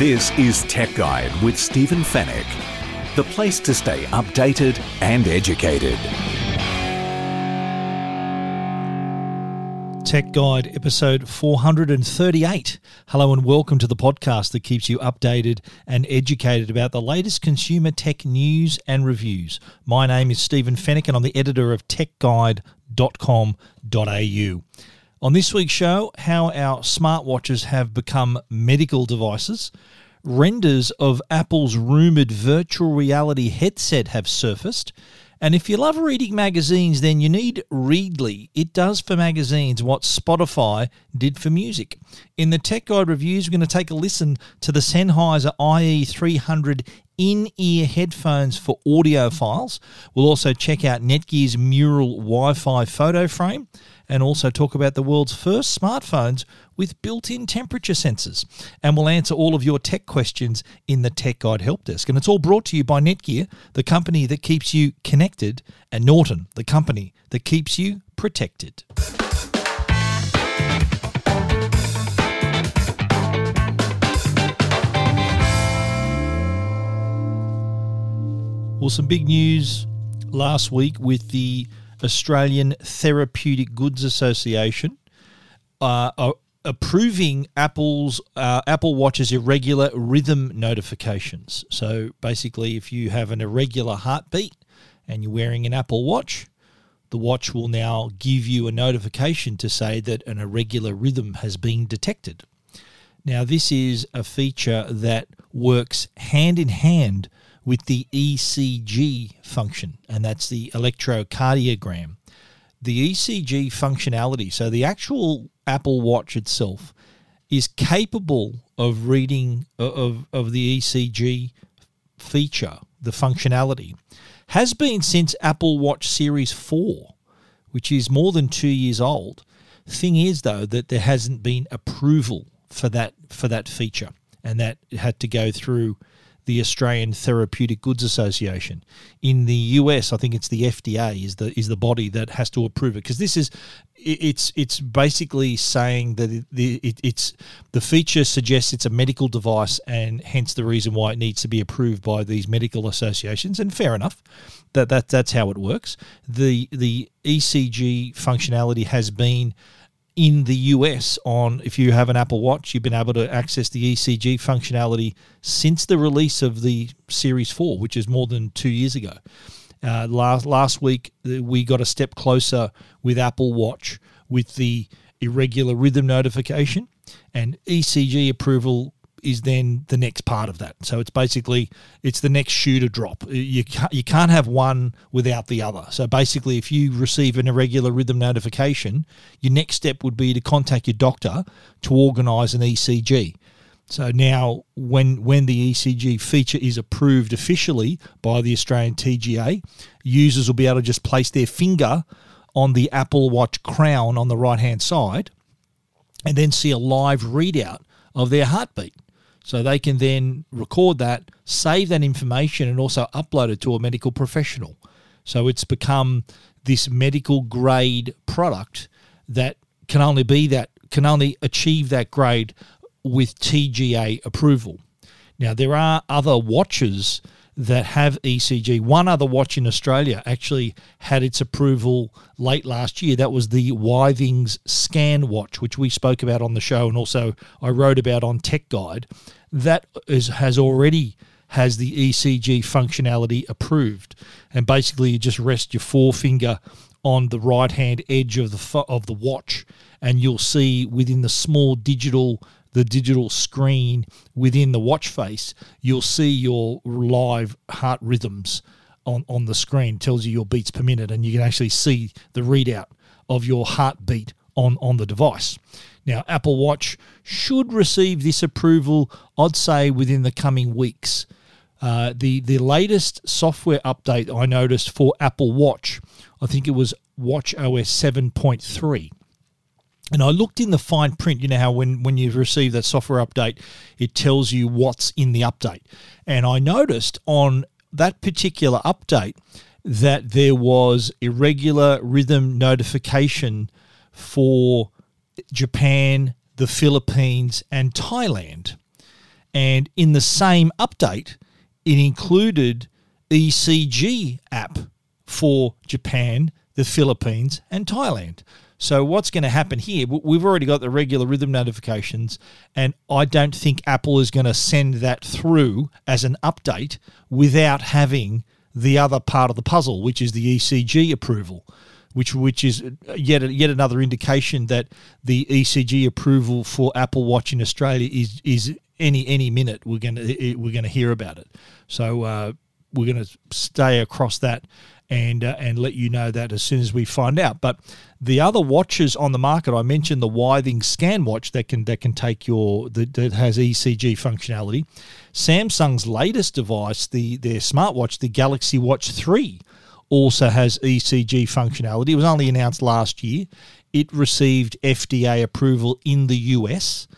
This is Tech Guide with Stephen Fenech, the place to stay updated and educated. Tech Guide, episode 438. Hello and welcome to the podcast that keeps you updated and educated about the latest consumer tech news and reviews. My name is Stephen Fenech and I'm the editor of techguide.com.au. On this week's show, how our smartwatches have become medical devices, renders of Apple's rumoured virtual reality headset have surfaced, and if you love reading magazines, then you need Readly. It does for magazines what Spotify did for music. In the Tech Guide reviews, we're going to take a listen to the Sennheiser IE300 in ear headphones for audiophiles. We'll also check out Netgear's Meural Wi Fi photo frame and also talk about the world's first smartphones with built in temperature sensors. And we'll answer all of your tech questions in the Tech Guide Help Desk. And it's all brought to you by Netgear, the company that keeps you connected, and Norton, the company that keeps you protected. Well, some big news last week with the Australian Therapeutic Goods Association uh, uh, approving Apple's uh, Apple Watch's irregular rhythm notifications. So basically, if you have an irregular heartbeat and you're wearing an Apple Watch, the watch will now give you a notification to say that an irregular rhythm has been detected. Now, this is a feature that works hand in hand with the ECG function, and that's the electrocardiogram. The ECG functionality, so the actual Apple Watch itself, is capable of reading of, of the ECG feature, the functionality, has been since Apple Watch Series 4, which is more than two years old. Thing is, though, that there hasn't been approval for that for that feature, and that had to go through the Australian Therapeutic Goods Association. In the US, I think it's the FDA is the is the body that has to approve it because this is it's it's basically saying that it, it, it's the feature suggests it's a medical device and hence the reason why it needs to be approved by these medical associations and fair enough that that that's how it works the the ECG functionality has been in the US on if you have an Apple Watch, you've been able to access the ECG functionality since the release of the Series 4, which is more than two years ago. Uh, last last week uh, we got a step closer with Apple Watch with the irregular rhythm notification and ECG approval is then the next part of that. So it's basically it's the next shoe to drop. You can't, you can't have one without the other. So basically, if you receive an irregular rhythm notification, your next step would be to contact your doctor to organise an ECG. So now, when when the ECG feature is approved officially by the Australian TGA, users will be able to just place their finger on the Apple Watch crown on the right hand side, and then see a live readout of their heartbeat. So they can then record that, save that information, and also upload it to a medical professional. So it's become this medical grade product that can only be that can only achieve that grade with TGA approval. Now there are other watches that have ECG. One other watch in Australia actually had its approval late last year. That was the Withings Scan Watch, which we spoke about on the show, and also I wrote about on Tech Guide. That is, has already has the ECG functionality approved, and basically you just rest your forefinger on the right hand edge of the of the watch, and you'll see within the small digital the digital screen within the watch face, you'll see your live heart rhythms on, on the screen, tells you your beats per minute, and you can actually see the readout of your heartbeat on, on the device. Now, Apple Watch should receive this approval, I'd say, within the coming weeks. Uh, the the latest software update I noticed for Apple Watch, I think it was watchOS 7.3 and I looked in the fine print. You know how when, when you receive that software update, it tells you what's in the update. And I noticed on that particular update that there was irregular rhythm notification for Japan, the Philippines, and Thailand. And in the same update, it included ECG app for Japan, the Philippines, and Thailand. So what's going to happen here? We've already got the regular rhythm notifications, and I don't think Apple is going to send that through as an update without having the other part of the puzzle, which is the ECG approval, which which is yet yet another indication that the ECG approval for Apple Watch in Australia is is any any minute we're going to we're going to hear about it. So uh, we're going to stay across that and uh, and let you know that as soon as we find out. But the other watches on the market, I mentioned the Withings Scan watch that can that can take your that, that has ECG functionality. Samsung's latest device, the their smartwatch, the Galaxy Watch Three, also has ECG functionality. It was only announced last year. It received FDA approval in the US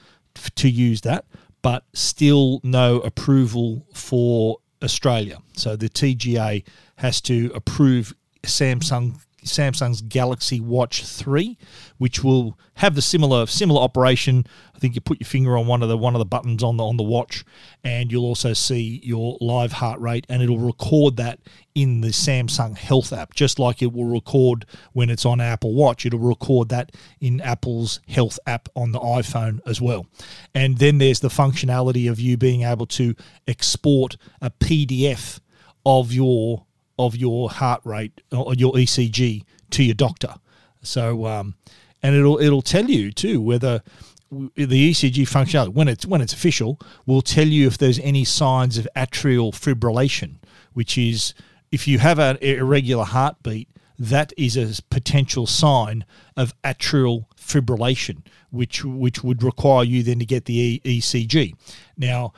to use that, but still no approval for Australia. So the TGA has to approve Samsung Samsung's Galaxy Watch 3, which will have the similar similar operation. I think you put your finger on one of the one of the buttons on the on the watch, and you'll also see your live heart rate, and it'll record that in the Samsung Health app, just like it will record when it's on Apple Watch. It'll record that in Apple's Health app on the iPhone as well. And then there's the functionality of you being able to export a PDF of your of your heart rate or your ECG to your doctor. So, um, and it'll it'll tell you too whether the ECG functionality when it's when it's official will tell you if there's any signs of atrial fibrillation, which is if you have an irregular heartbeat, that is a potential sign of atrial fibrillation, which which would require you then to get the ECG. Now,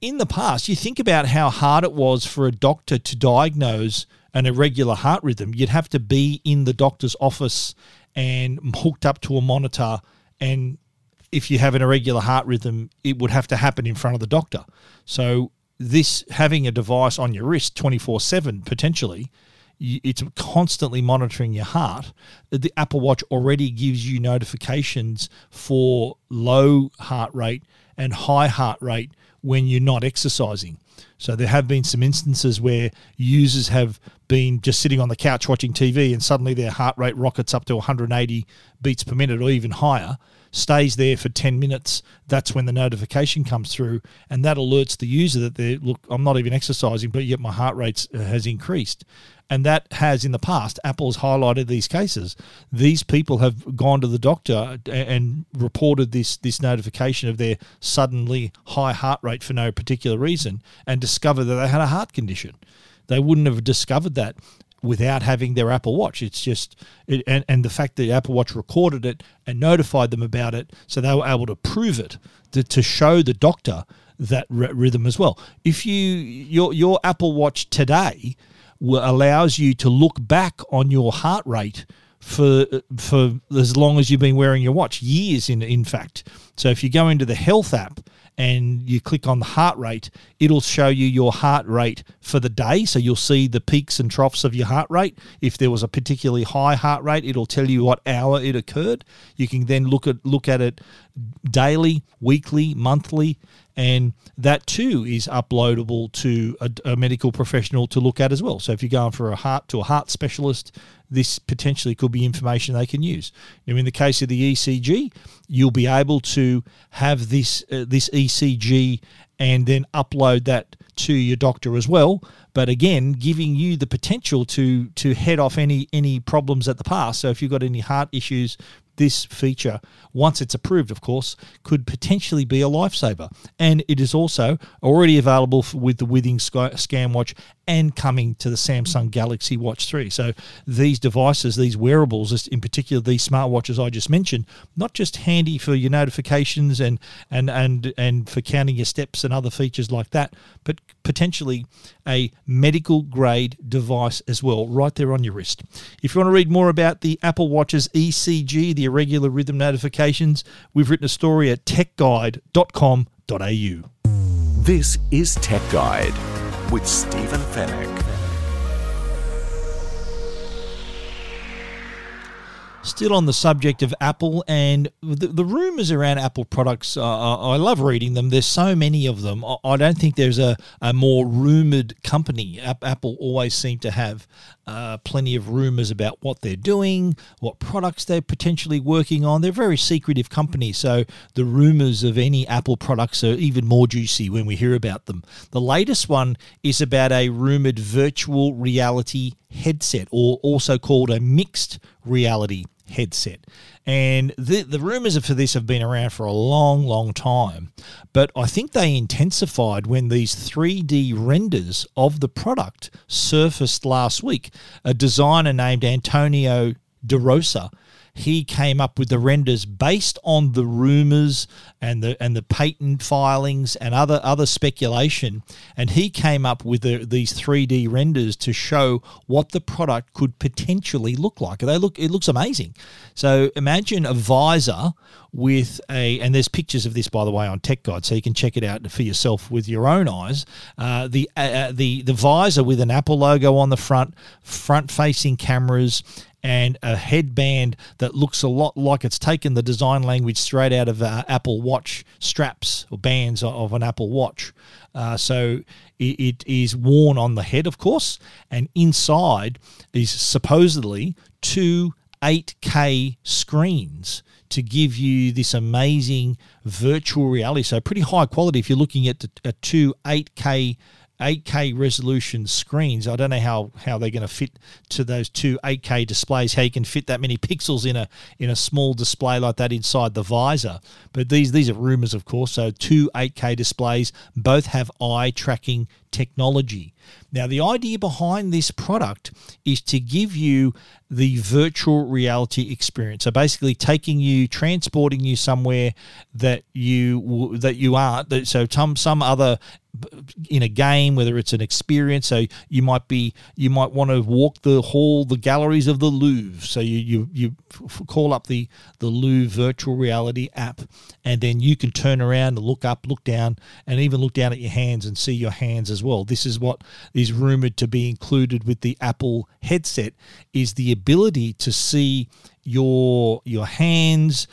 in the past, you think about how hard it was for a doctor to diagnose an irregular heart rhythm. You'd have to be in the doctor's office and hooked up to a monitor. And if you have an irregular heart rhythm, it would have to happen in front of the doctor. So, this having a device on your wrist 24 7 potentially it's constantly monitoring your heart. The Apple Watch already gives you notifications for low heart rate and high heart rate when you're not exercising. So there have been some instances where users have been just sitting on the couch watching TV and suddenly their heart rate rockets up to 180 beats per minute or even higher, stays there for 10 minutes. That's when the notification comes through and that alerts the user that they look, I'm not even exercising, but yet my heart rate uh, has increased and that has in the past apple's highlighted these cases these people have gone to the doctor and reported this this notification of their suddenly high heart rate for no particular reason and discovered that they had a heart condition they wouldn't have discovered that without having their Apple Watch. It's just, it, and, and the fact that Apple Watch recorded it and notified them about it, so they were able to prove it to, to show the doctor that r- rhythm as well. If you your your Apple Watch today allows you to look back on your heart rate for for as long as you've been wearing your watch, years in in fact. So if you go into the health app and you click on the heart rate, it'll show you your heart rate for the day. So you'll see the peaks and troughs of your heart rate. If there was a particularly high heart rate, it'll tell you what hour it occurred. You can then look at look at it daily, weekly, monthly, and that too is uploadable to a, a, medical professional to look at as well. So if you're going for a heart to a heart specialist, this potentially could be information they can use. Now, in the case of the ECG, you'll be able to have this uh, this ECG and then upload that to your doctor as well. But again, giving you the potential to to head off any any problems at the past. So if you've got any heart issues this feature, once it's approved, of course, could potentially be a lifesaver. And it is also already available with the Withings Scan Watch and coming to the Samsung Galaxy Watch 3. So these devices, these wearables, in particular these smartwatches I just mentioned, not just handy for your notifications and and and and for counting your steps and other features like that, but potentially a medical grade device as well, right there on your wrist. If you want to read more about the Apple Watch's ECG, the irregular rhythm notifications, we've written a story at techguide.com.au. This is Tech Guide with Stephen Fenech. still on the subject of Apple and the, the rumors around Apple products, uh, I love reading them. There's so many of them. I, I don't think there's a, a more rumored company. Apple always seem to have uh, plenty of rumors about what they're doing, what products they're potentially working on. They're a very secretive company, so the rumors of any Apple products are even more juicy when we hear about them. The latest one is about a rumored virtual reality headset, or also called a mixed reality headset. And the, the rumors for this have been around for a long, long time. But I think they intensified when these 3D renders of the product surfaced last week. A designer named Antonio DeRosa he came up with the renders based on the rumors and the and the patent filings and other other speculation. And he came up with the, these 3D renders to show what the product could potentially look like. They look it looks amazing. So imagine a visor with a and there's pictures of this by the way on tech guide so you can check it out for yourself with your own eyes. Uh, the uh, uh the the visor with an apple logo on the front front facing cameras and a headband that looks a lot like it's taken the design language straight out of uh, Apple Watch straps or bands of an Apple Watch. Uh, so it, it is worn on the head, of course, and inside is supposedly two 8K screens to give you this amazing virtual reality. So pretty high quality if you're looking at, at two 8K 8K resolution screens. I don't know how, how they're going to fit to those two 8K displays. How you can fit that many pixels in a in a small display like that inside the visor. But these these are rumors, of course. So two 8K displays both have eye tracking technology. Now, the idea behind this product is to give you the virtual reality experience. So basically, taking you, transporting you somewhere that you that you aren't. So some some other in a game, whether it's an experience. So you might be you might want to walk the hall, the galleries of the Louvre. So you you you call up the the Louvre virtual reality app, and then you can turn around and look up, look down, and even look down at your hands and see your hands as well. This is what is rumored to be included with the Apple headset is the ability to see your your hands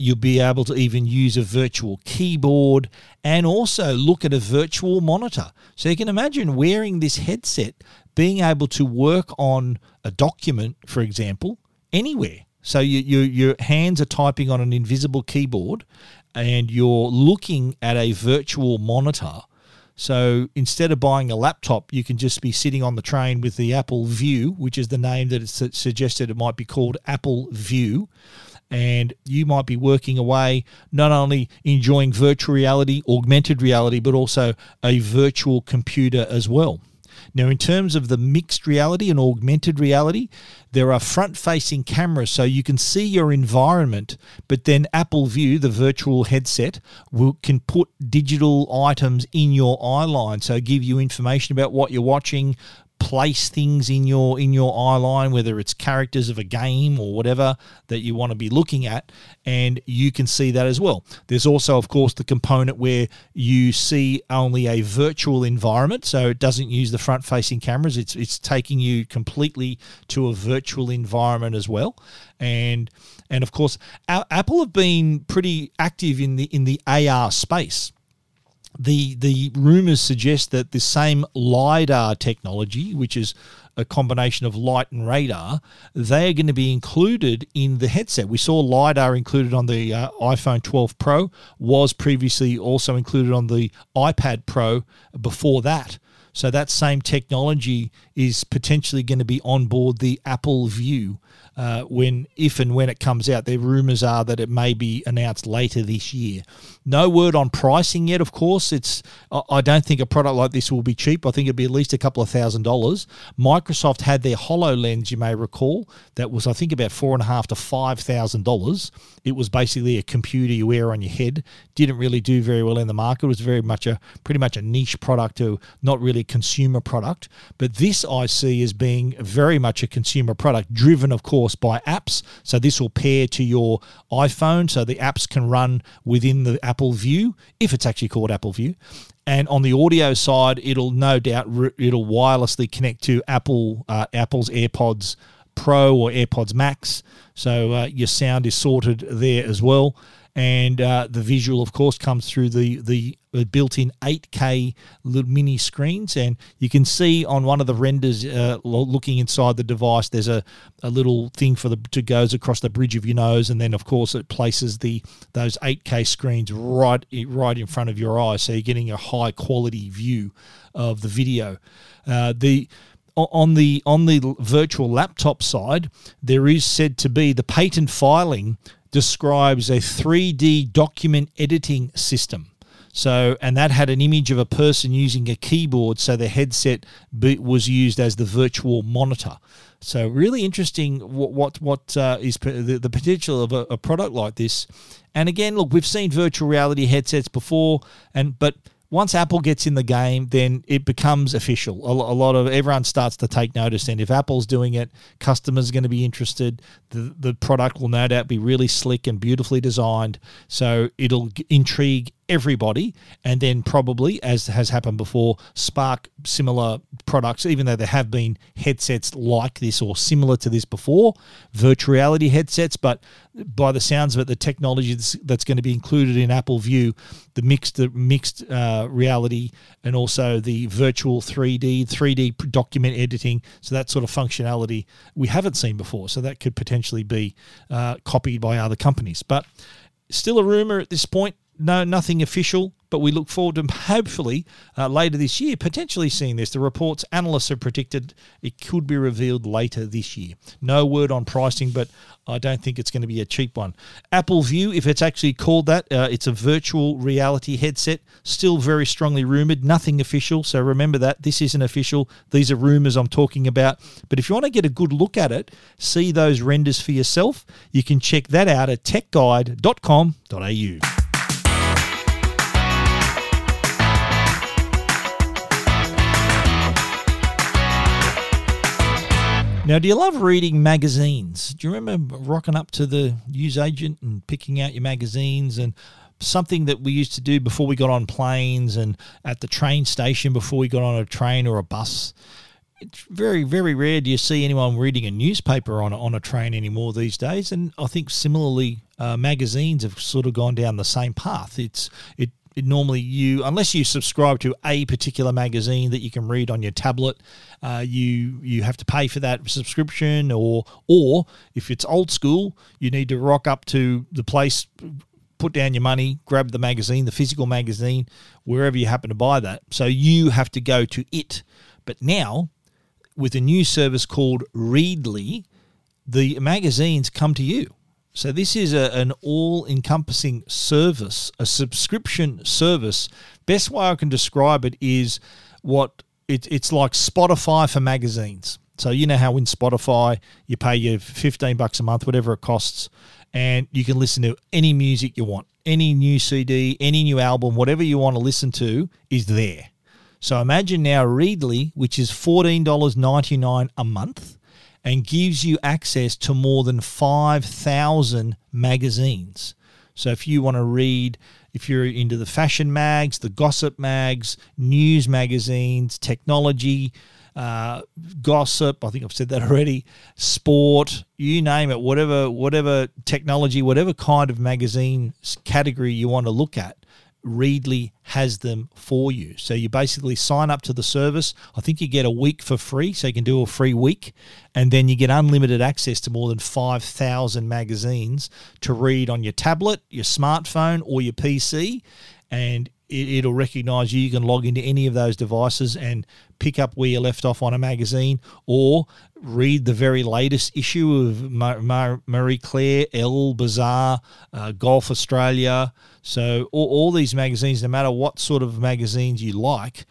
You'll be able to even use a virtual keyboard and also look at a virtual monitor. So you can imagine wearing this headset, being able to work on a document, for example, anywhere. So you, you, your hands are typing on an invisible keyboard and you're looking at a virtual monitor. So instead of buying a laptop, you can just be sitting on the train with the Apple View, which is the name that it's suggested it might be called Apple View and you might be working away, not only enjoying virtual reality, augmented reality, but also a virtual computer as well. Now, in terms of the mixed reality and augmented reality, there are front facing cameras so you can see your environment, but then Apple View, the virtual headset, will, can put digital items in your eye line. So, give you information about what you're watching, place things in your in your eye line whether it's characters of a game or whatever that you want to be looking at and you can see that as well. There's also of course the component where you see only a virtual environment so it doesn't use the front facing cameras. It's it's taking you completely to a virtual environment as well. And and of course Apple have been pretty active in the in the AR space the the rumors suggest that the same lidar technology, which is a combination of light and radar, they are going to be included in the headset. We saw lidar included on the uh, iPhone 12 Pro, was previously also included on the iPad Pro before that. So that same technology is potentially going to be on board the Apple View uh, when, if and when it comes out. The rumours are that it may be announced later this year. No word on pricing yet. Of course, it's. I don't think a product like this will be cheap. I think it'll be at least a couple of thousand dollars. Microsoft had their Hololens, you may recall, that was I think about four and a half to five thousand dollars. It was basically a computer you wear on your head. Didn't really do very well in the market. It was very much a pretty much a niche product, to not really a consumer product. But this I see as being very much a consumer product, driven of course by apps. So this will pair to your iPhone, so the apps can run within the Apple View, if it's actually called Apple View. And on the audio side, it'll no doubt it'll wirelessly connect to Apple uh, Apple's AirPods Pro or AirPods Max. So uh, your sound is sorted there as well and uh, the visual, of course, comes through the the built-in 8K little mini screens, and you can see on one of the renders, uh, looking inside the device, there's a, a little thing for the to goes across the bridge of your nose, and then of course it places the those 8K screens right right in front of your eyes, so you're getting a high quality view of the video. Uh, the on the on the virtual laptop side, there is said to be the patent filing describes a 3D document editing system. So, and that had an image of a person using a keyboard, so the headset was used as the virtual monitor. So, really interesting what what, what uh, is the, the potential of a, a product like this. And again, look, we've seen virtual reality headsets before, and but once Apple gets in the game, then it becomes official. A, a, lot of everyone starts to take notice, and if Apple's doing it, customers are going to be interested. The the product will no doubt be really slick and beautifully designed, so it'll intrigue everybody, and then probably, as has happened before, spark similar products, even though there have been headsets like this or similar to this before, virtual reality headsets. But by the sounds of it, the technology that's, that's going to be included in Apple View, the mixed the mixed uh, reality, and also the virtual 3D, 3D document editing, so that sort of functionality we haven't seen before. So that could potentially be uh, copied by other companies, but. Still a rumor at this point no, nothing official, but we look forward to hopefully uh, later this year potentially seeing this. The reports analysts have predicted it could be revealed later this year. No word on pricing, but I don't think it's going to be a cheap one. Apple View, if it's actually called that, uh, it's a virtual reality headset. Still very strongly rumored, nothing official. So remember that this isn't official. These are rumors I'm talking about. But if you want to get a good look at it, see those renders for yourself, you can check that out at techguide.com.au. Now, do you love reading magazines? Do you remember rocking up to the newsagent and picking out your magazines and something that we used to do before we got on planes and at the train station before we got on a train or a bus? It's very, very rare do you see anyone reading a newspaper on a, on a train anymore these days. And I think similarly, uh, magazines have sort of gone down the same path. It's it normally you unless you subscribe to a particular magazine that you can read on your tablet uh, you you have to pay for that subscription or or if it's old school you need to rock up to the place put down your money grab the magazine the physical magazine wherever you happen to buy that. So you have to go to it. But now with a new service called readly the magazines come to you so this is a, an all-encompassing service, a subscription service. Best way I can describe it is what it, it's like Spotify for magazines. So you know how in Spotify you pay your 15 bucks a month, whatever it costs, and you can listen to any music you want, any new CD, any new album, whatever you want to listen to is there. So imagine now Readly, which is $14.99 a month and gives you access to more than 5,000 magazines. So if you want to read, if you're into the fashion mags, the gossip mags, news magazines, technology, uh, gossip, I think I've said that already, sport, you name it, whatever, whatever technology, whatever kind of magazine category you want to look at, Readly has them for you. So you basically sign up to the service. I think you get a week for free, so you can do a free week, and then you get unlimited access to more than 5,000 magazines to read on your tablet, your smartphone, or your PC. And it, will recognize you. You can log into any of those devices and pick up where you left off on a magazine or read the very latest issue of Marie Claire, Elle, Bazaar, uh, Golf Australia. So, all, all these magazines, no matter what sort of magazines you like,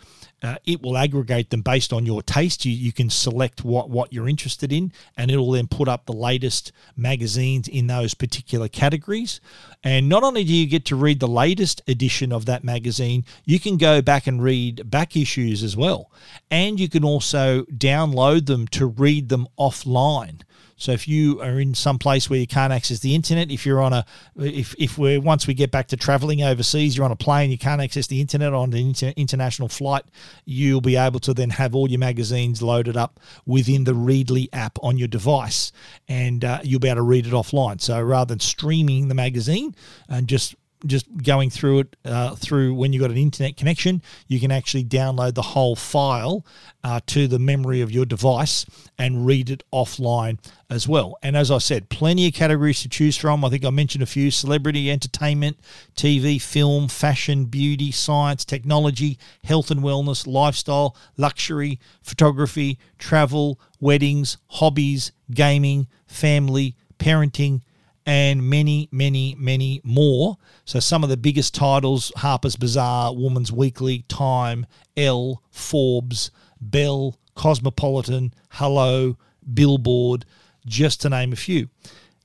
uh, it will aggregate them based on your taste. You, you can select what, what you're interested in, and it'll then put up the latest magazines in those particular categories. And not only do you get to read the latest edition of that magazine, you can go back and read back issues as well. And you can also download them to read them offline. So if you are in some place where you can't access the internet, if you're on a, if if we're once we get back to traveling overseas, you're on a plane, you can't access the internet on an inter- international flight, you'll be able to then have all your magazines loaded up within the Readly app on your device, and uh, you'll be able to read it offline. So rather than streaming the magazine and just just going through it uh, through when you've got an internet connection, you can actually download the whole file uh, to the memory of your device and read it offline as well. And as I said, plenty of categories to choose from. I think I mentioned a few celebrity, entertainment, TV, film, fashion, beauty, science, technology, health and wellness, lifestyle, luxury, photography, travel, weddings, hobbies, gaming, family, parenting and many, many, many more. So some of the biggest titles Harper's Bazaar, Woman's Weekly, Time, Elle, Forbes, Belle, Cosmopolitan, Hello, Billboard, just to name a few.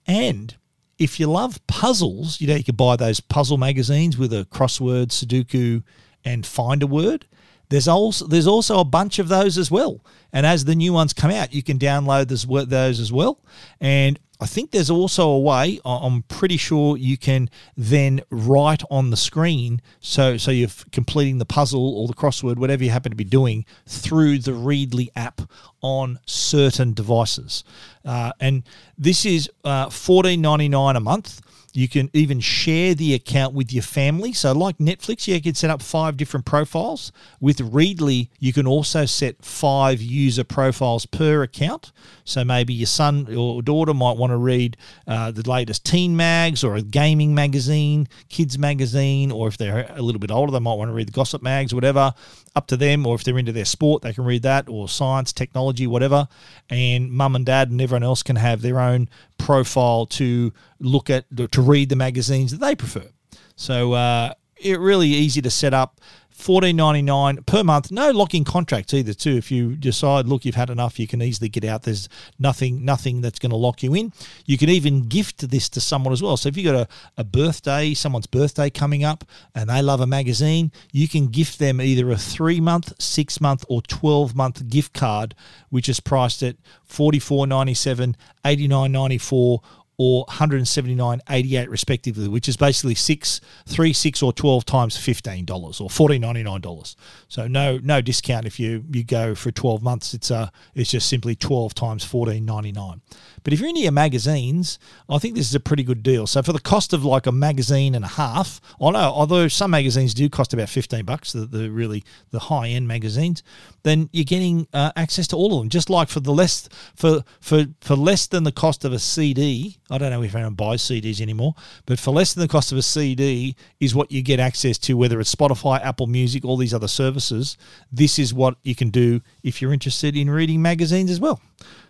And if you love puzzles, you know, you can buy those puzzle magazines with a crossword, Sudoku, and find a word. There's also there's also a bunch of those as well. And as the new ones come out, you can download those as well. And I think there's also a way. I'm pretty sure you can then write on the screen, so so you're completing the puzzle or the crossword, whatever you happen to be doing, through the Readly app on certain devices. Uh, and this is uh, $14.99 a month. You can even share the account with your family. So, like Netflix, you can set up five different profiles. With Readly, you can also set five user profiles per account. So, maybe your son or daughter might want to read uh, the latest teen mags or a gaming magazine, kids magazine, or if they're a little bit older, they might want to read the gossip mags, whatever. Up to them, or if they're into their sport, they can read that, or science, technology, whatever. And mum and dad and everyone else can have their own profile to look at to read the magazines that they prefer. So uh, it really easy to set up. Fourteen ninety nine per month. No locking contracts either. Too, if you decide, look, you've had enough, you can easily get out. There's nothing, nothing that's going to lock you in. You can even gift this to someone as well. So if you got a, a birthday, someone's birthday coming up, and they love a magazine, you can gift them either a three month, six month, or twelve month gift card, which is priced at forty four ninety seven, eighty nine ninety four or 179.88 respectively, which is basically six, three, six, or twelve times fifteen dollars or fourteen ninety nine dollars. So no no discount if you you go for twelve months. It's uh it's just simply twelve times fourteen ninety nine. But if you're into your magazines, I think this is a pretty good deal. So for the cost of like a magazine and a half, I know although some magazines do cost about fifteen bucks, the, the really the high end magazines, then you're getting uh, access to all of them. Just like for the less for for for less than the cost of a CD. I don't know if anyone buys CDs anymore, but for less than the cost of a CD is what you get access to, whether it's Spotify, Apple Music, all these other services. This is what you can do if you're interested in reading magazines as well.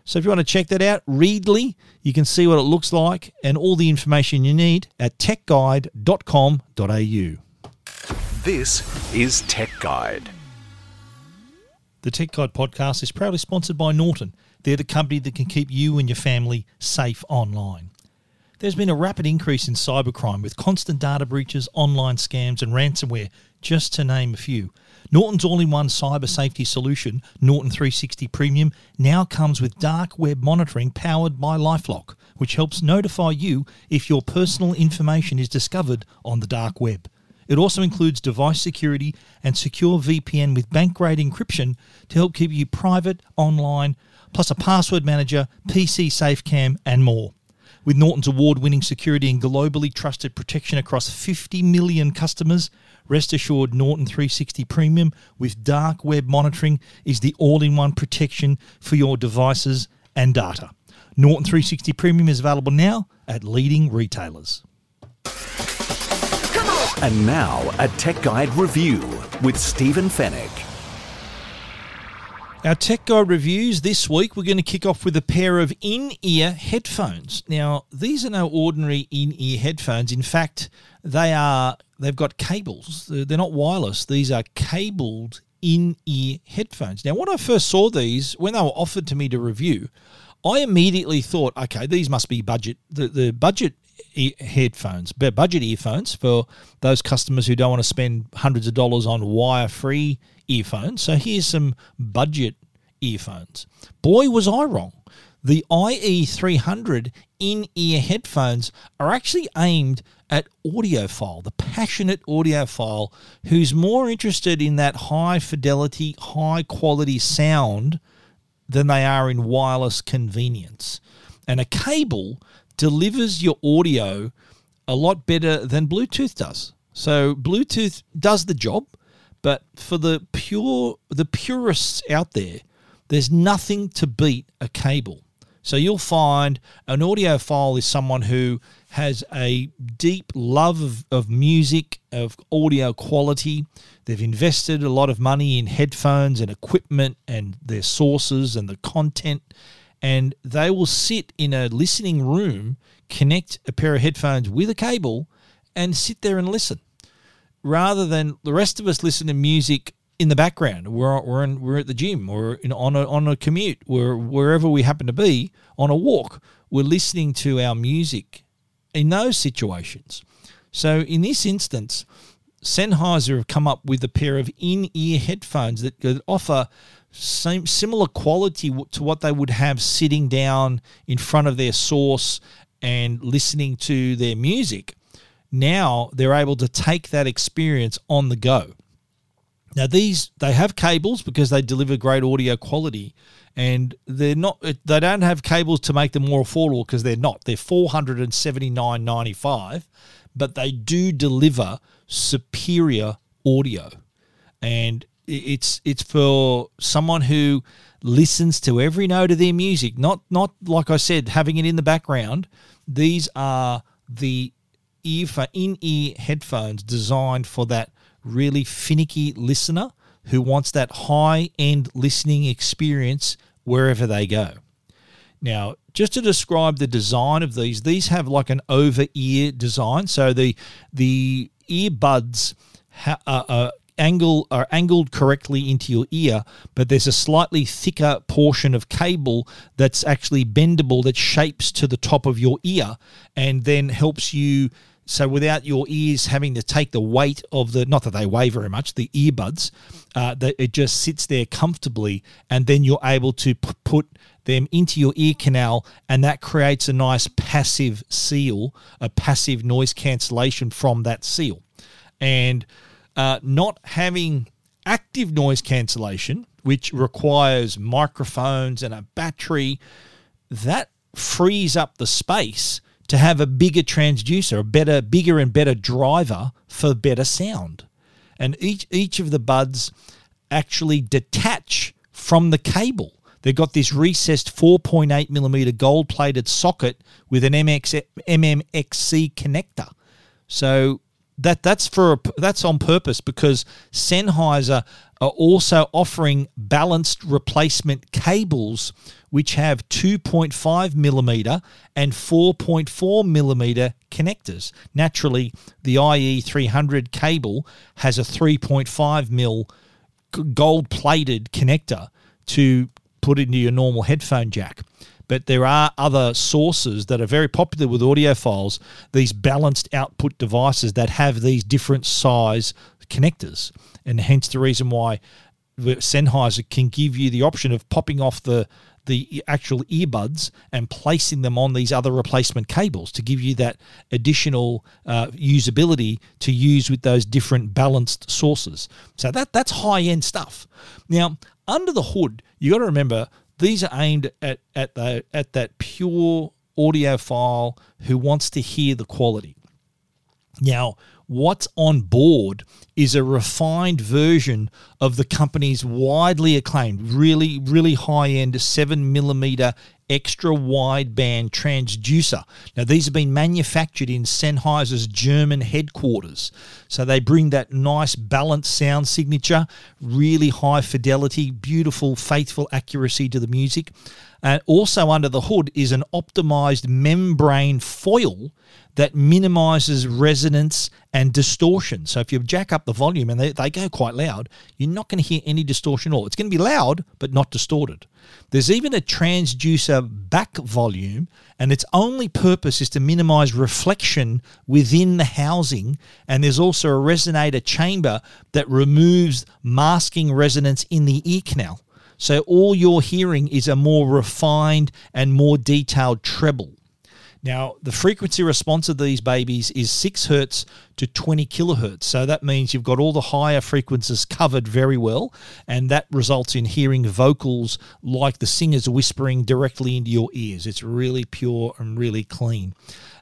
So if you want to check that out, Readly, you can see what it looks like and all the information you need at techguide.com.au. This is Tech Guide. The Tech Guide podcast is proudly sponsored by Norton. They're the company that can keep you and your family safe online. There's been a rapid increase in cybercrime with constant data breaches, online scams, and ransomware, just to name a few. Norton's all in one cyber safety solution, Norton 360 Premium, now comes with dark web monitoring powered by Lifelock, which helps notify you if your personal information is discovered on the dark web. It also includes device security and secure VPN with bank grade encryption to help keep you private online, plus a password manager, PC SafeCam, and more. With Norton's award winning security and globally trusted protection across 50 million customers, rest assured Norton 360 Premium with dark web monitoring is the all in one protection for your devices and data. Norton 360 Premium is available now at leading retailers. And now, a Tech Guide review with Stephen Fenech. Our Tech Guide reviews this week, we're going to kick off with a pair of in ear headphones. Now, these are no ordinary in ear headphones. In fact, they are, they've got cables. They're not wireless, these are cabled in ear headphones. Now, when I first saw these, when they were offered to me to review, I immediately thought, okay, these must be budget, the, the budget headphones, budget earphones for those customers who don't want to spend hundreds of dollars on wire free earphones. So here's some budget earphones. Boy, was I wrong. The IE300 in ear headphones are actually aimed at audiophile, the passionate audiophile who's more interested in that high fidelity, high quality sound than they are in wireless convenience. And a cable delivers your audio a lot better than Bluetooth does. So Bluetooth does the job, but for the pure the purists out there, there's nothing to beat a cable. So you'll find an audiophile is someone who has a deep love of, of music, of audio quality. They've invested a lot of money in headphones and equipment and their sources and the content. And they will sit in a listening room, connect a pair of headphones with a cable, and sit there and listen. Rather than the rest of us listen to music in the background. We're we're in, we're at the gym or in, on a on a commute. We're wherever we happen to be on a walk. We're listening to our music in those situations. So in this instance, Sennheiser have come up with a pair of in-ear headphones that, offer same similar quality to what they would have sitting down in front of their source and listening to their music. Now they're able to take that experience on the go. Now these they have cables because they deliver great audio quality, and they're not they don't have cables to make them more affordable because they're not. They're four hundred and seventy nine ninety five, but they do deliver superior audio, and it's it's for someone who listens to every note of their music. Not not like I said, having it in the background. These are the ear for in ear headphones designed for that really finicky listener who wants that high end listening experience wherever they go. Now, just to describe the design of these, these have like an over ear design. So the the earbuds ha- uh, uh, angle are angled correctly into your ear, but there's a slightly thicker portion of cable that's actually bendable that shapes to the top of your ear and then helps you so without your ears having to take the weight of the, not that they weigh very much, the earbuds, uh, that it just sits there comfortably, and then you're able to p- put them into your ear canal, and that creates a nice passive seal, a passive noise cancellation from that seal, and uh, not having active noise cancellation, which requires microphones and a battery, that frees up the space to have a bigger transducer, a better, bigger and better driver for better sound. And each each of the buds actually detach from the cable. They've got this recessed 4.8 millimeter gold plated socket with an MX, MMCX connector. So that that's for that's on purpose because Sennheiser are also offering balanced replacement cables which have 2.5 millimeter and 4.4 millimeter connectors. Naturally, the IE300 cable has a 3.5 mil gold plated connector to put into your normal headphone jack. But there are other sources that are very popular with audiophiles, these balanced output devices that have these different size connectors. And hence the reason why Sennheiser can give you the option of popping off the the actual earbuds and placing them on these other replacement cables to give you that additional uh, usability to use with those different balanced sources. So that that's high end stuff. Now under the hood, you got to remember these are aimed at at the at that pure audiophile who wants to hear the quality. Now, what's on board is a refined version of the company's widely acclaimed, really, really high end 7 millimeter extra wideband transducer. Now, these have been manufactured in Sennheiser's German headquarters. So they bring that nice balanced sound signature, really high fidelity, beautiful, faithful accuracy to the music. And also under the hood is an optimized membrane foil that minimizes resonance and distortion. So if you jack up the volume and they, they go quite loud, you're not going to hear any distortion at all. It's going to be loud, but not distorted. There's even a transducer back volume, and its only purpose is to minimize reflection within the housing. And there's also a resonator chamber that removes masking resonance in the ear canal. So all you're hearing is a more refined and more detailed treble. Now, the frequency response of these babies is 6 hertz to 20 kilohertz. So that means you've got all the higher frequencies covered very well, and that results in hearing vocals like the singers whispering directly into your ears. It's really pure and really clean.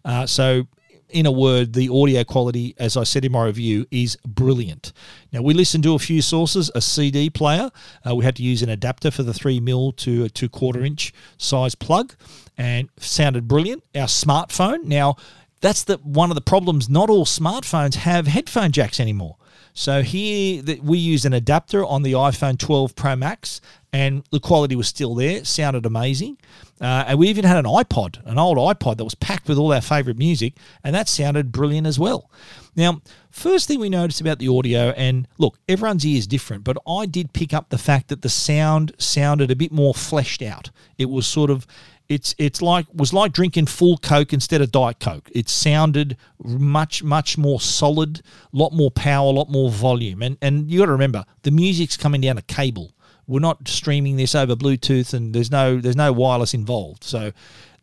Uh, so in a word, the audio quality, as I said in my review, is brilliant. Now, we listened to a few sources, a CD player. Uh, we had to use an adapter for the 3 mil to a 2 quarter inch size plug and sounded brilliant. Our smartphone, now, that's the one of the problems. Not all smartphones have headphone jacks anymore. So here that we used an adapter on the iPhone 12 Pro Max, and the quality was still there. Sounded amazing. Uh, and we even had an iPod, an old iPod that was packed with all our favorite music, and that sounded brilliant as well. Now, first thing we noticed about the audio, and look, everyone's ear is different, but I did pick up the fact that the sound sounded a bit more fleshed out. It was sort of it's it's like was like drinking full Coke instead of Diet Coke. It sounded much much more solid, a lot more power, a lot more volume. And and you got to remember the music's coming down a cable. We're not streaming this over Bluetooth, and there's no there's no wireless involved. So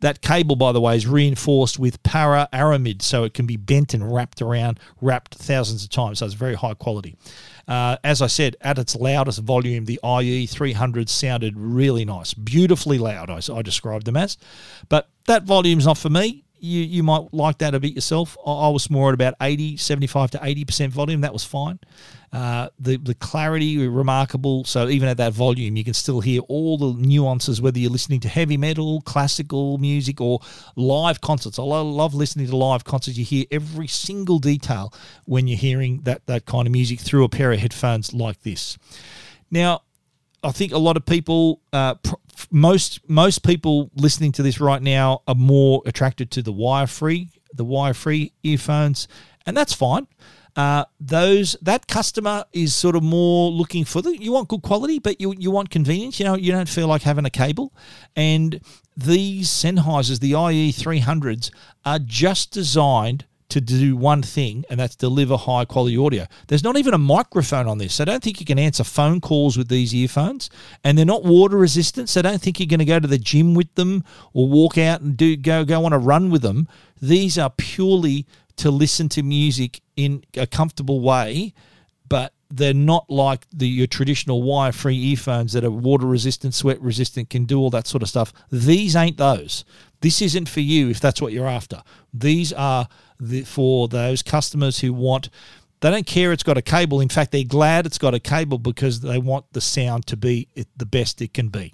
that cable, by the way, is reinforced with para aramid, so it can be bent and wrapped around, wrapped thousands of times. So it's very high quality. Uh, as I said, at its loudest volume, the IE 300 sounded really nice, beautifully loud. I, I described them as, but that volume's not for me you you might like that a bit yourself. I, I was more at about 80, 75 to 80% volume. That was fine. Uh, the, the clarity remarkable. So even at that volume, you can still hear all the nuances, whether you're listening to heavy metal, classical music, or live concerts. I love listening to live concerts. You hear every single detail when you're hearing that, that kind of music through a pair of headphones like this. Now, I think a lot of people, uh, pr- most most people listening to this right now are more attracted to the wire free, the wire free earphones, and that's fine. Uh, those that customer is sort of more looking for the you want good quality, but you you want convenience. You know, you don't feel like having a cable, and these Sennheisers, the IE three hundreds, are just designed to do one thing, and that's deliver high quality audio. There's not even a microphone on this, so I don't think you can answer phone calls with these earphones. And they're not water resistant, so I don't think you're going to go to the gym with them or walk out and do go go on a run with them. These are purely to listen to music in a comfortable way, but they're not like the your traditional wire-free earphones that are water resistant, sweat resistant, can do all that sort of stuff. These ain't those. This isn't for you if that's what you're after. These are the, for those customers who want they don't care it's got a cable. In fact, they're glad it's got a cable because they want the sound to be the best it can be.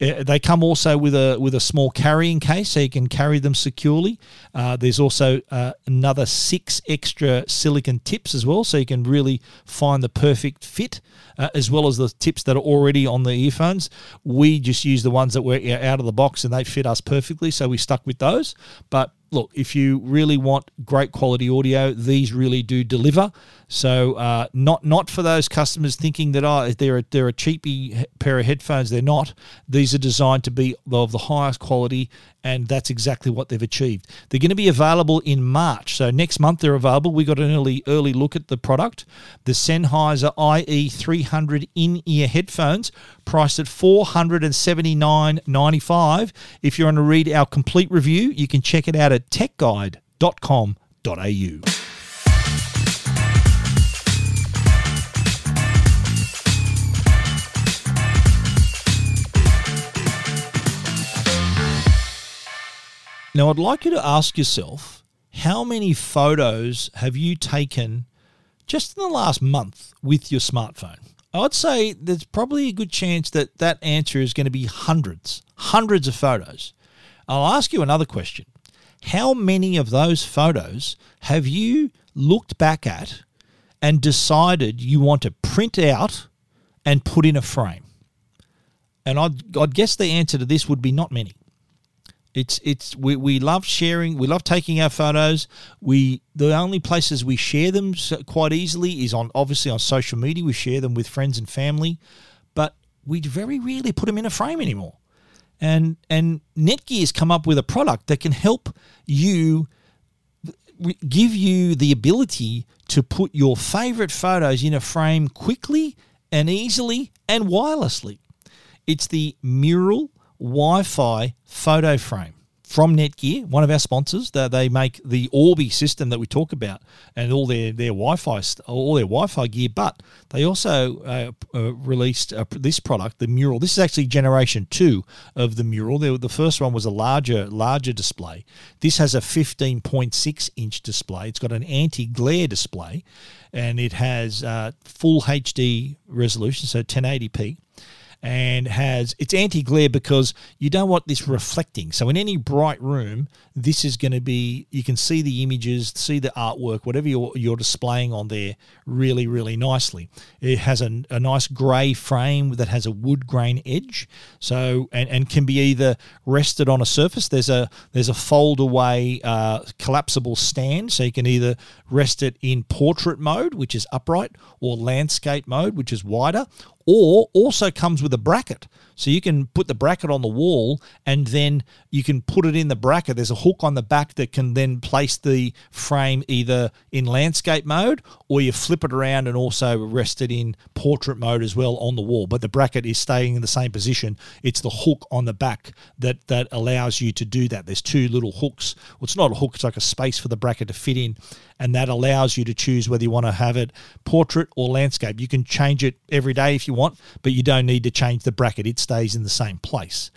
Uh, they come also with a with a small carrying case, so you can carry them securely. Uh, there's also uh, another six extra silicon tips as well, so you can really find the perfect fit, uh, as well as the tips that are already on the earphones. We just use the ones that were out of the box, and they fit us perfectly, so we stuck with those. But look, if you really want great quality audio, these really do deliver. So uh, not not for those customers thinking that oh they're a, they're a cheapy pair of headphones. They're not. These are designed to be of the highest quality, and that's exactly what they've achieved. They're going to be available in March. So next month they're available. We got an early early look at the product. The Sennheiser IE300 in ear headphones, priced at four hundred and seventy nine ninety five. If you want to read our complete review, you can check it out at techguide.com.au. Now, I'd like you to ask yourself how many photos have you taken just in the last month with your smartphone? I'd say there's probably a good chance that that answer is going to be hundreds, hundreds of photos. I'll ask you another question. How many of those photos have you looked back at and decided you want to print out and put in a frame? And I'd, I'd guess the answer to this would be not many. It's it's we, we love sharing. We love taking our photos. We the only places we share them quite easily is on obviously on social media. We share them with friends and family, but we very rarely put them in a frame anymore. And and Netgear's come up with a product that can help you give you the ability to put your favorite photos in a frame quickly and easily and wirelessly. It's the Meural Wi Fi photo frame from Netgear, one of our sponsors. That they make the Orbi system that we talk about and all their their Wi-Fi all their Wi-Fi gear. But they also uh, uh, released uh, this product, the Meural. This is actually generation two of the Meural. The, the first one was a larger larger display. This has a 15.6 inch display. It's got an anti-glare display, and it has uh, full HD resolution, so 1080p and has it's anti glare because you don't want this reflecting. So in any bright room, this is going to be you can see the images, see the artwork, whatever you're, you're displaying on there really really nicely. It has a, a nice grey frame that has a wood grain edge, so and, and can be either rested on a surface. There's a there's a fold away uh, collapsible stand, so you can either rest it in portrait mode, which is upright, or landscape mode, which is wider, or also comes with a bracket. So you can put the bracket on the wall and then you can put it in the bracket. There's a hook on the back that can then place the frame either in landscape mode or you flip it around and also rest it in portrait mode as well on the wall. But the bracket is staying in the same position. It's the hook on the back that, that allows you to do that. There's two little hooks. Well, it's not a hook, it's like a space for the bracket to fit in. And that allows you to choose whether you want to have it portrait or landscape. You can change it every day if you want, but you don't need to change the bracket. It's stays in the same place.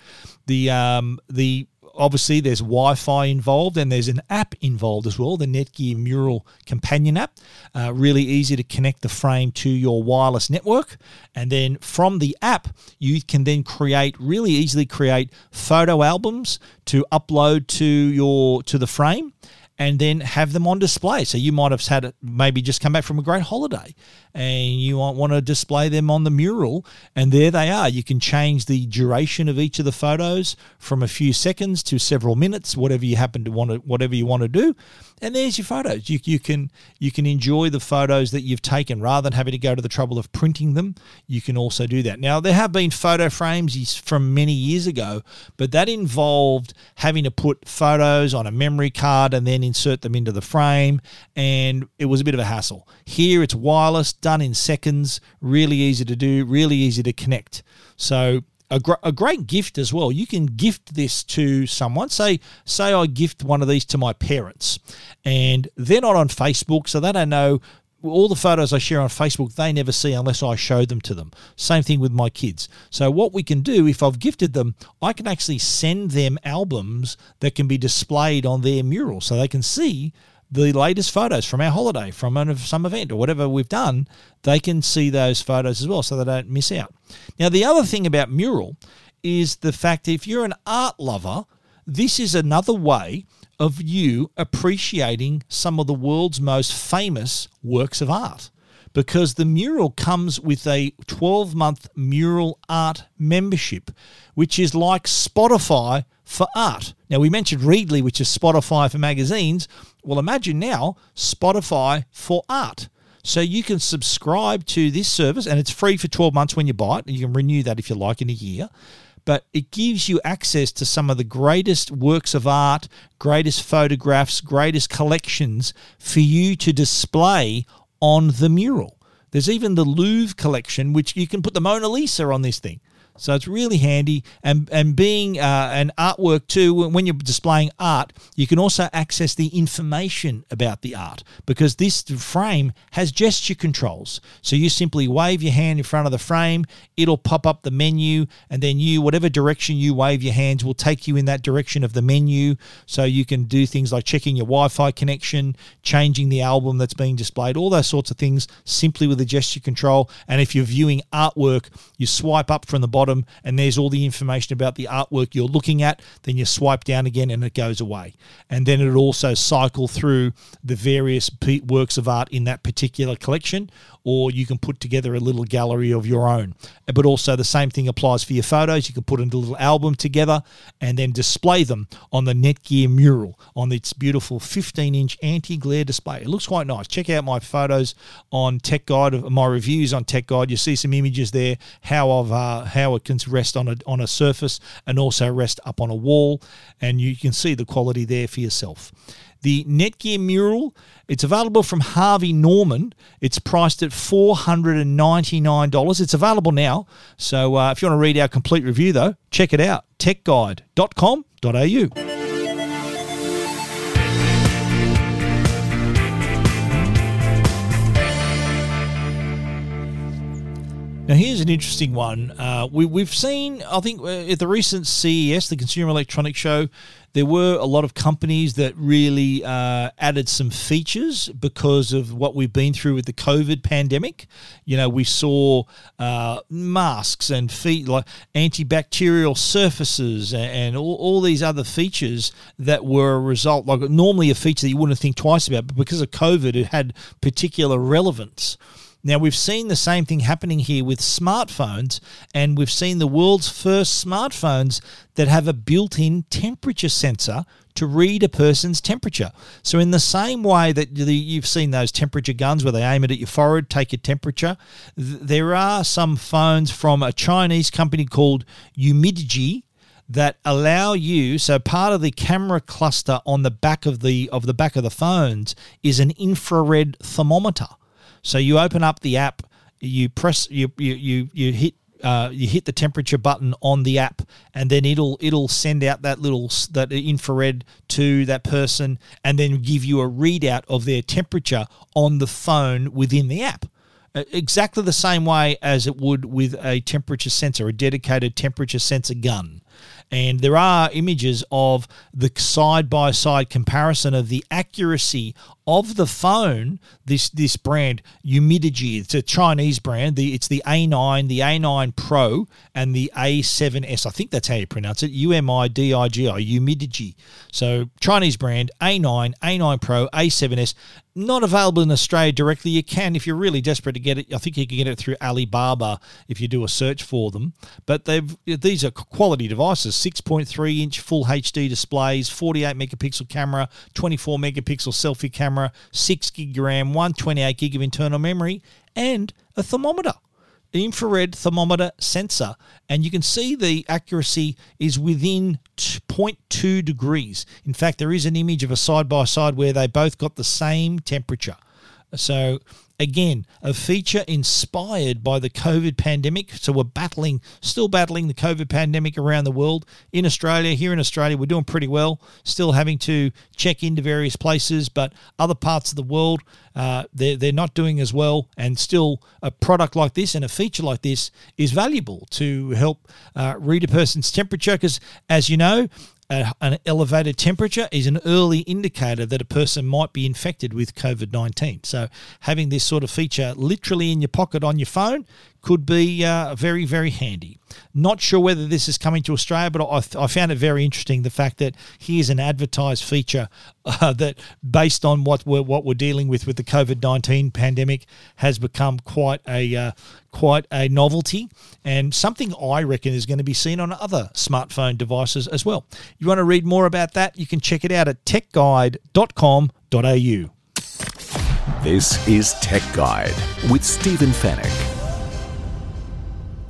The um, the obviously there's Wi-Fi involved and there's an app involved as well, the Netgear Meural companion app. Uh, really easy to connect the frame to your wireless network, and then from the app you can then create really easily create photo albums to upload to your to the frame and then have them on display. So you might have had maybe just come back from a great holiday and you want to display them on the Meural, and there they are. You can change the duration of each of the photos from a few seconds to several minutes, whatever you happen to want to, whatever you want to do. And there's your photos. You, you can you can enjoy the photos that you've taken rather than having to go to the trouble of printing them. You can also do that. Now there have been photo frames from many years ago, but that involved having to put photos on a memory card and then insert them into the frame, and it was a bit of a hassle. Here it's wireless done in seconds, really easy to do, really easy to connect. So a, gr- a great gift as well. You can gift this to someone. Say, say I gift one of these to my parents, and they're not on Facebook, so they don't know all the photos I share on Facebook. They never see unless I show them to them. Same thing with my kids. So what we can do, if I've gifted them, I can actually send them albums that can be displayed on their Meural, so they can see the latest photos from our holiday, from some event or whatever we've done, they can see those photos as well so they don't miss out. Now, the other thing about Meural is the fact if you're an art lover, this is another way of you appreciating some of the world's most famous works of art because the Meural comes with a 12 month Meural art membership, which is like Spotify for art. Now, we mentioned Readly, which is Spotify for magazines. Well, imagine now Spotify for art. So you can subscribe to this service, and it's free for 12 months when you buy it. And You can renew that if you like in a year. But it gives you access to some of the greatest works of art, greatest photographs, greatest collections for you to display on the Meural. There's even the Louvre collection, which you can put the Mona Lisa on this thing. So it's really handy. And, and being uh, an artwork too, when you're displaying art, you can also access the information about the art because this frame has gesture controls. So you simply wave your hand in front of the frame, it'll pop up the menu, and then you, whatever direction you wave your hands, will take you in that direction of the menu. So you can do things like checking your Wi Fi connection, changing the album that's being displayed, all those sorts of things simply with a gesture control. And if you're viewing artwork, you swipe up from the bottom bottom and there's all the information about the artwork you're looking at. Then you swipe down again and it goes away. And then it also cycle through the various works of art in that particular collection, or you can put together a little gallery of your own. But also the same thing applies for your photos. You can put a little album together and then display them on the Netgear Meural on its beautiful 15 inch anti glare display. It looks quite nice. Check out my photos on Tech Guide, my reviews on Tech Guide. You see some images there, how I've uh, how it can rest on a on a surface and also rest up on a wall, and you can see the quality there for yourself. The Netgear Meural. It's available from Harvey Norman. It's priced at $499. It's available now. So uh, if you want to read our complete review, though, check it out techguide.com.au. Now, here's an interesting one. Uh, we, we've seen, I think, uh, at the recent CES, the Consumer Electronics Show, there were a lot of companies that really uh, added some features because of what we've been through with the COVID pandemic. You know, we saw uh, masks and feet like antibacterial surfaces and, all, all, these other features that were a result, like normally a feature that you wouldn't think twice about, but because of COVID, it had particular relevance. Now, we've seen the same thing happening here with smartphones, and we've seen the world's first smartphones that have a built in temperature sensor to read a person's temperature. So, in the same way that you've seen those temperature guns where they aim it at your forehead, take your temperature, there are some phones from a Chinese company called Umidigi that allow you so part of the camera cluster on the back of the of the back of the phones is an infrared thermometer so you open up the app, you press, you you you, you hit. Uh, you hit the temperature button on the app, and then it'll it'll send out that little that infrared to that person, and then give you a readout of their temperature on the phone within the app exactly the same way as it would with a temperature sensor, a dedicated temperature sensor gun. And there are images of the side by side comparison of the accuracy of the phone, this this brand Umidigi, it's a Chinese brand. The it's the A9, the A9 Pro, and the A7S. I think that's how you pronounce it. U M I D I G I Umidigi. So Chinese brand A9, A9 Pro, A7S. Not available in Australia directly. You can if you're really desperate to get it. I think you can get it through Alibaba if you do a search for them. But they've these are quality devices. 6.3 inch full HD displays, 48 megapixel camera, 24 megapixel selfie camera camera, 6 gig RAM, 128 gig of internal memory, and a thermometer, infrared thermometer sensor. And you can see the accuracy is within 0.2 degrees. In fact, there is an image of a side by side where they both got the same temperature. So again, a feature inspired by the COVID pandemic. So we're battling, still battling the COVID pandemic around the world. In Australia, here in Australia, we're doing pretty well, still having to check into various places, but other parts of the world, uh, they're, they're not doing as well. And still, a product like this and a feature like this is valuable to help uh, read a person's temperature because, as you know, an elevated temperature is an early indicator that a person might be infected with COVID 19. So, having this sort of feature literally in your pocket on your phone could be uh, very, very handy. Not sure whether this is coming to Australia, but I, I found it very interesting the fact that here's an advertised feature uh, that, based on what we're what we're dealing with with the COVID nineteen pandemic, has become quite a uh, quite a novelty and something I reckon is going to be seen on other smartphone devices as well. You want to read more about that? You can check it out at techguide.com.au. This is Tech Guide with Stephen Fenech.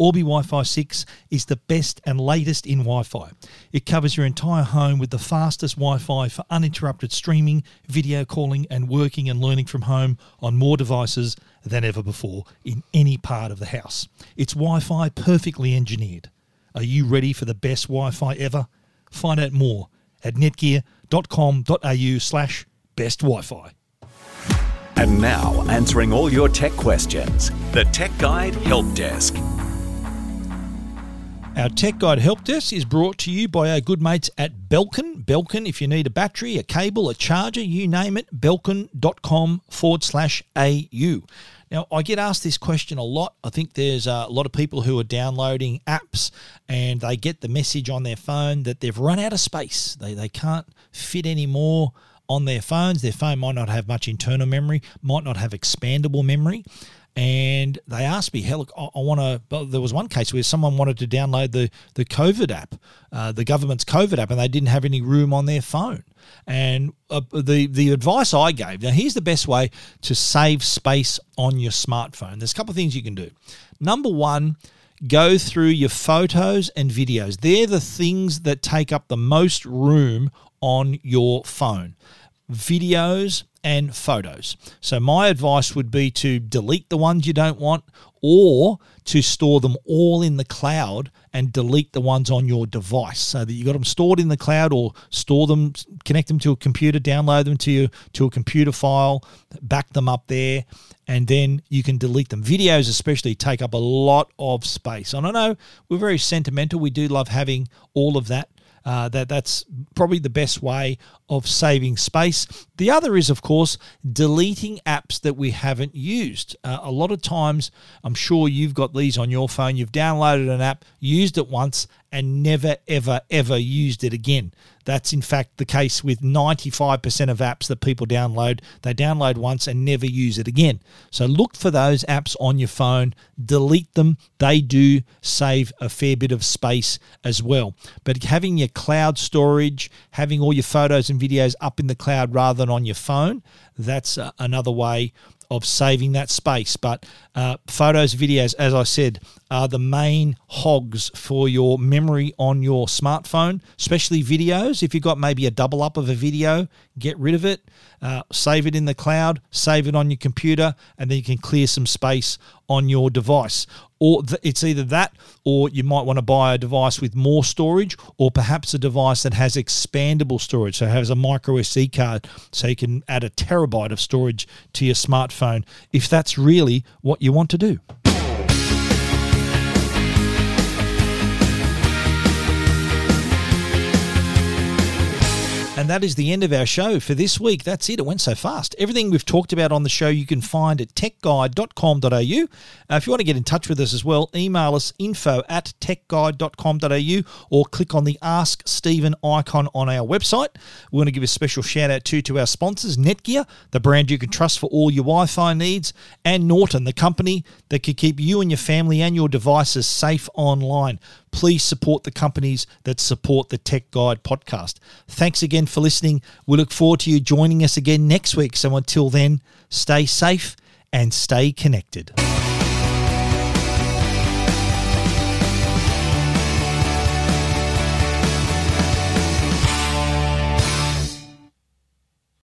Orbi Wi Fi 6 is the best and latest in Wi Fi. It covers your entire home with the fastest Wi Fi for uninterrupted streaming, video calling, and working and learning from home on more devices than ever before in any part of the house. It's Wi Fi perfectly engineered. Are you ready for the best Wi Fi ever? Find out more at netgear.com.au slash best Wi Fi. And now, answering all your tech questions, the Tech Guide Help Desk. Our Tech Guide Help Desk is brought to you by our good mates at Belkin. Belkin, if you need a battery, a cable, a charger, you name it, belkin.com forward slash AU. Now, I get asked this question a lot. I think there's a lot of people who are downloading apps and they get the message on their phone that they've run out of space. They, they can't fit any more on their phones. Their phone might not have much internal memory, might not have expandable memory. And they asked me, "Hey, look, I, I want to." There was one case where someone wanted to download the the COVID app, uh, the government's COVID app, and they didn't have any room on their phone. And uh, the the advice I gave now here's the best way to save space on your smartphone. There's a couple of things you can do. Number one, go through your photos and videos. They're the things that take up the most room on your phone. Videos and photos. So, my advice would be to delete the ones you don't want or to store them all in the cloud and delete the ones on your device so that you got them stored in the cloud or store them connect them to a computer download them to you to a computer file back them up there and then you can delete them. Videos especially take up a lot of space. And i know we're very sentimental. We do love having all of that uh, that that's probably the best way of saving space. The other is, of course, deleting apps that we haven't used. Uh, a lot of times, I'm sure you've got these on your phone. You've downloaded an app, used it once, and never, ever, ever used it again. That's in fact the case with 95% of apps that people download. They download once and never use it again. So look for those apps on your phone, delete them. They do save a fair bit of space as well. But having your cloud storage, having all your photos and videos up in the cloud rather than on your phone, that's uh, another way of saving that space. But uh, photos, videos, as I said, are the main hogs for your memory on your smartphone, especially videos. If you've got maybe a double up of a video, get rid of it, uh, save it in the cloud, save it on your computer, and then you can clear some space on your device. Or it's either that, or you might want to buy a device with more storage, or perhaps a device that has expandable storage, so has a micro SD card, so you can add a terabyte of storage to your smartphone if that's really what you want to do. And that is the end of our show for this week. That's it. It went so fast. Everything we've talked about on the show you can find at techguide.com.au. Uh, if you want to get in touch with us as well, email us info at techguide.com.au or click on the Ask Stephen icon on our website. We want to give a special shout out too to our sponsors, Netgear, the brand you can trust for all your Wi Fi needs, and Norton, the company that can keep you and your family and your devices safe online please support the companies that support the Tech Guide podcast. Thanks again for listening. We look forward to you joining us again next week. So until then, stay safe and stay connected.